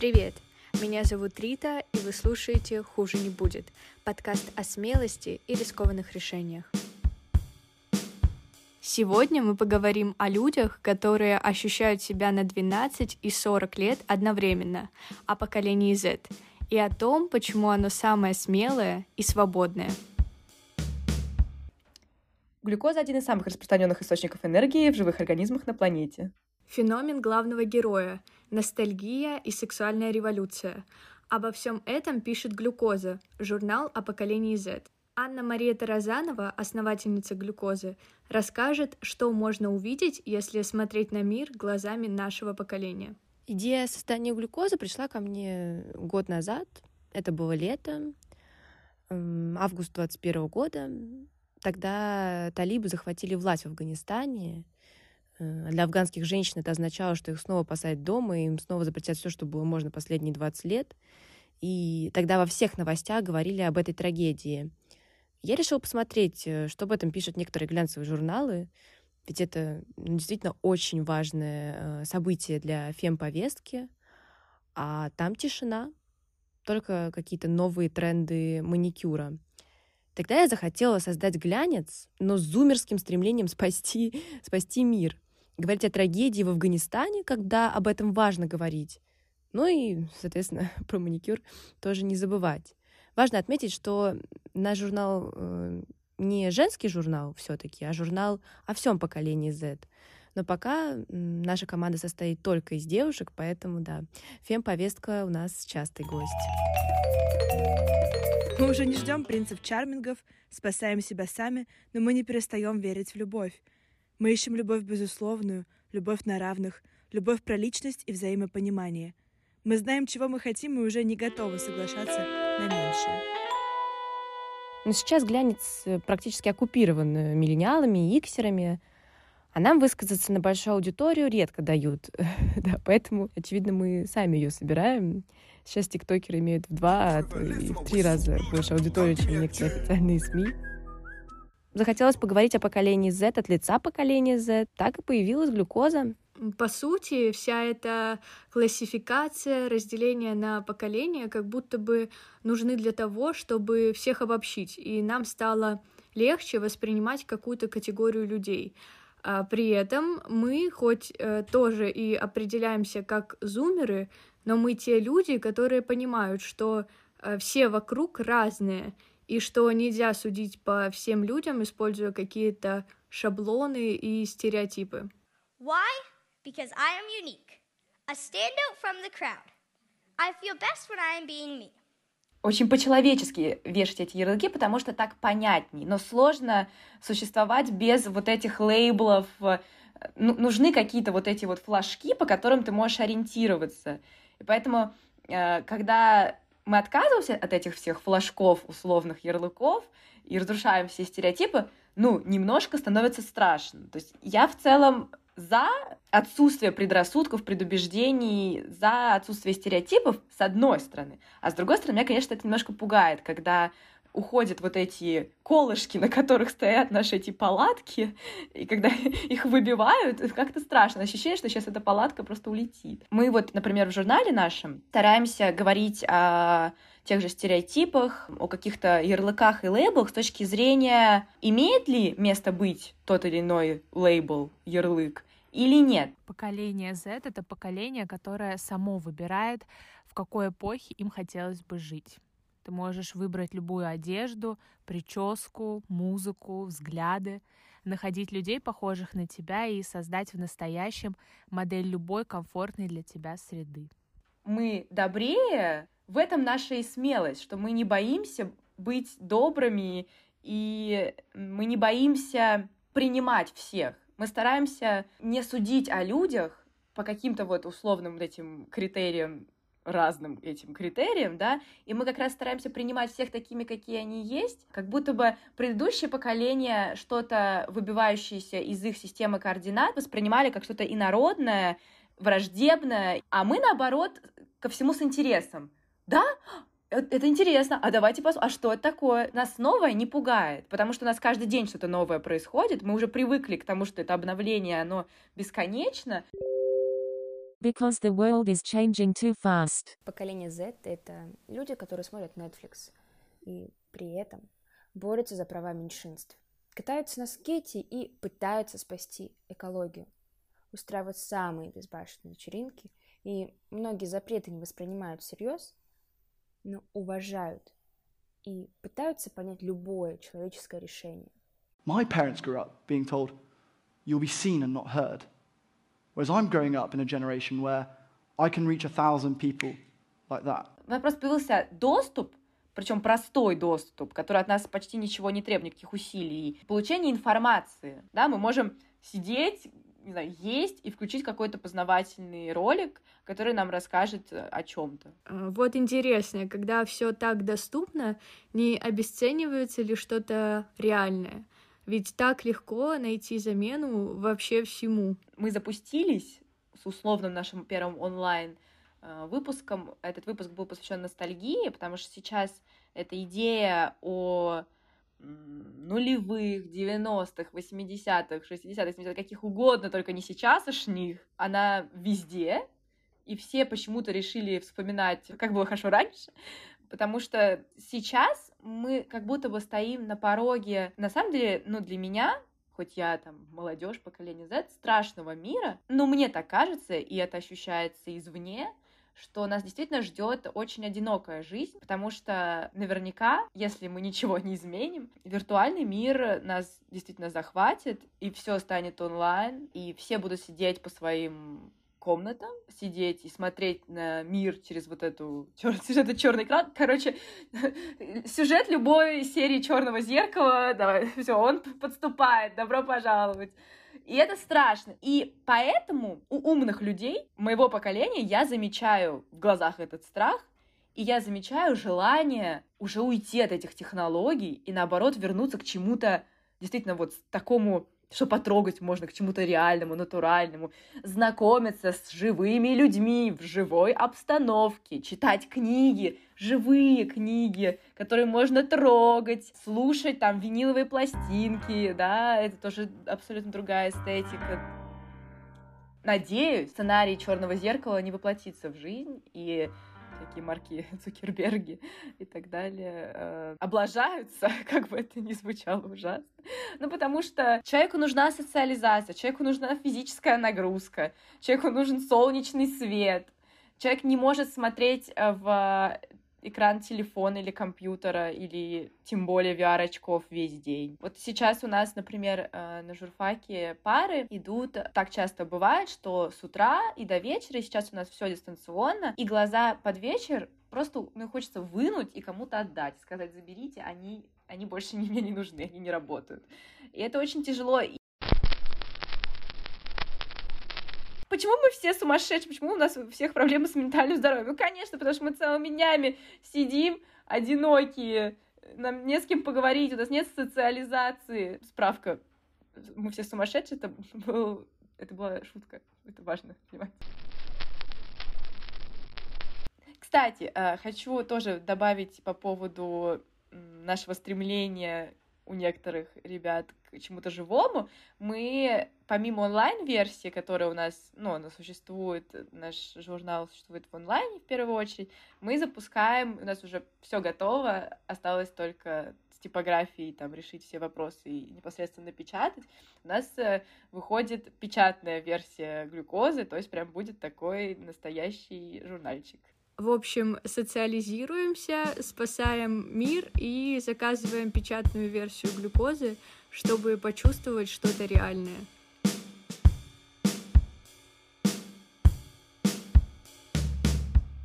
Привет! Меня зовут Рита, и вы слушаете «Хуже не будет» — подкаст о смелости и рискованных решениях. Сегодня мы поговорим о людях, которые ощущают себя на 12 и 40 лет одновременно, о поколении Z, и о том, почему оно самое смелое и свободное. Глюкоза – один из самых распространенных источников энергии в живых организмах на планете. Феномен главного героя, ностальгия и сексуальная революция. Обо всем этом пишет «Глюкоза» — журнал о поколении Z. Анна-Мария Таразанова, основательница «Глюкозы», расскажет, что можно увидеть, если смотреть на мир глазами нашего поколения. Идея создания глюкозы пришла ко мне год назад. Это было лето, август 21 года. Тогда талибы захватили власть в Афганистане, для афганских женщин это означало, что их снова посадят дома, и им снова запретят все, что было можно последние 20 лет. И тогда во всех новостях говорили об этой трагедии. Я решила посмотреть, э, что об этом пишут некоторые глянцевые журналы, ведь это ну, действительно очень важное э, событие для фем-повестки, а там тишина, только какие-то новые тренды маникюра. Тогда я захотела создать глянец, но с зумерским стремлением спасти, спасти мир — говорить о трагедии в Афганистане, когда об этом важно говорить. Ну и, соответственно, про маникюр тоже не забывать. Важно отметить, что наш журнал э, не женский журнал все-таки, а журнал о всем поколении Z. Но пока наша команда состоит только из девушек, поэтому, да, фем-повестка у нас частый гость. Мы уже не ждем принцев чармингов, спасаем себя сами, но мы не перестаем верить в любовь. Мы ищем любовь безусловную, любовь на равных, любовь про личность и взаимопонимание. Мы знаем, чего мы хотим, и уже не готовы соглашаться на меньшее. Но сейчас глянец э, практически оккупирован э, миллениалами иксерами, а нам высказаться на большую аудиторию редко дают. да, поэтому, очевидно, мы сами ее собираем. Сейчас тиктокеры имеют в два, а то и в три раза больше аудитории, чем некоторые официальные СМИ захотелось поговорить о поколении Z от лица поколения Z, так и появилась глюкоза. По сути, вся эта классификация, разделение на поколения как будто бы нужны для того, чтобы всех обобщить, и нам стало легче воспринимать какую-то категорию людей. А при этом мы хоть э, тоже и определяемся как зумеры, но мы те люди, которые понимают, что э, все вокруг разные, и что нельзя судить по всем людям, используя какие-то шаблоны и стереотипы. Why? Because I am unique. A standout from the crowd. I feel best when I am being me. Очень по-человечески вешать эти ярлыки, потому что так понятней. Но сложно существовать без вот этих лейблов. Ну, нужны какие-то вот эти вот флажки, по которым ты можешь ориентироваться. И поэтому, э, когда мы отказываемся от этих всех флажков, условных ярлыков и разрушаем все стереотипы, ну, немножко становится страшно. То есть я в целом за отсутствие предрассудков, предубеждений, за отсутствие стереотипов, с одной стороны. А с другой стороны, меня, конечно, это немножко пугает, когда уходят вот эти колышки, на которых стоят наши эти палатки, и когда их выбивают, как-то страшно. Ощущение, что сейчас эта палатка просто улетит. Мы вот, например, в журнале нашем стараемся говорить о тех же стереотипах, о каких-то ярлыках и лейблах с точки зрения, имеет ли место быть тот или иной лейбл, ярлык, или нет. Поколение Z — это поколение, которое само выбирает, в какой эпохе им хотелось бы жить. Ты можешь выбрать любую одежду, прическу, музыку, взгляды, находить людей, похожих на тебя, и создать в настоящем модель любой комфортной для тебя среды. Мы добрее, в этом наша и смелость, что мы не боимся быть добрыми, и мы не боимся принимать всех. Мы стараемся не судить о людях по каким-то вот условным вот этим критериям разным этим критериям, да, и мы как раз стараемся принимать всех такими, какие они есть, как будто бы предыдущее поколение что-то, выбивающееся из их системы координат, воспринимали как что-то инородное, враждебное, а мы, наоборот, ко всему с интересом. Да, э, это интересно, а давайте посмотрим, а что это такое? Нас новое не пугает, потому что у нас каждый день что-то новое происходит, мы уже привыкли к тому, что это обновление, оно бесконечно. Because the world is changing too fast. Поколение Z — это люди, которые смотрят Netflix и при этом борются за права меньшинств, катаются на скейте и пытаются спасти экологию, устраивают самые безбашенные вечеринки, и многие запреты не воспринимают всерьез, но уважают и пытаются понять любое человеческое решение. My parents grew up being told, you'll be seen and not heard. Whereas I'm growing up in a generation where I can reach a thousand people like that. Просто появился доступ, причем простой доступ, который от нас почти ничего не требует, никаких усилий. Получение информации. Да, мы можем сидеть, не знаю, есть и включить какой-то познавательный ролик, который нам расскажет э, о чем-то. А, вот интересно, когда все так доступно, не обесценивается ли что-то реальное? Ведь так легко найти замену вообще всему. Мы запустились с условным нашим первым онлайн э, выпуском. Этот выпуск был посвящен ностальгии, потому что сейчас эта идея о нулевых, 90-х, 80-х, 60-х, 70-х, каких угодно, только не сейчас них, она везде, и все почему-то решили вспоминать, как было хорошо раньше, потому что сейчас мы как будто бы стоим на пороге, на самом деле, ну, для меня, хоть я там молодежь поколения Z, страшного мира, но мне так кажется, и это ощущается извне, что нас действительно ждет очень одинокая жизнь, потому что наверняка, если мы ничего не изменим, виртуальный мир нас действительно захватит, и все станет онлайн, и все будут сидеть по своим комнатам, сидеть и смотреть на мир через вот эту чер... этот черный экран. Короче, сюжет любой серии Черного зеркала, давай, все, он подступает, добро пожаловать. И это страшно. И поэтому у умных людей моего поколения я замечаю в глазах этот страх, и я замечаю желание уже уйти от этих технологий и наоборот вернуться к чему-то действительно вот такому что потрогать можно к чему-то реальному, натуральному, знакомиться с живыми людьми в живой обстановке, читать книги, живые книги, которые можно трогать, слушать там виниловые пластинки, да, это тоже абсолютно другая эстетика. Надеюсь, сценарий Черного зеркала не воплотится в жизнь, и всякие марки Цукерберги и так далее э, облажаются, как бы это ни звучало ужасно. Ну, потому что человеку нужна социализация, человеку нужна физическая нагрузка, человеку нужен солнечный свет, человек не может смотреть э, в экран телефона или компьютера, или тем более VR-очков весь день. Вот сейчас у нас, например, э, на журфаке пары идут, так часто бывает, что с утра и до вечера, и сейчас у нас все дистанционно, и глаза под вечер просто ну, хочется вынуть и кому-то отдать, сказать, заберите, они, они больше мне не нужны, они не работают. И это очень тяжело. Почему мы все сумасшедшие? Почему у нас у всех проблемы с ментальным здоровьем? Ну, конечно, потому что мы целыми днями сидим одинокие, нам не с кем поговорить, у нас нет социализации. Справка. Мы все сумасшедшие, это, был, это была шутка. Это важно понимать. Кстати, э, хочу тоже добавить по поводу нашего стремления у некоторых ребят к чему-то живому, мы помимо онлайн-версии, которая у нас, ну, она существует, наш журнал существует в онлайне в первую очередь, мы запускаем, у нас уже все готово, осталось только с типографией там решить все вопросы и непосредственно напечатать. У нас э, выходит печатная версия глюкозы, то есть прям будет такой настоящий журнальчик. В общем, социализируемся, спасаем мир и заказываем печатную версию глюкозы, чтобы почувствовать что-то реальное.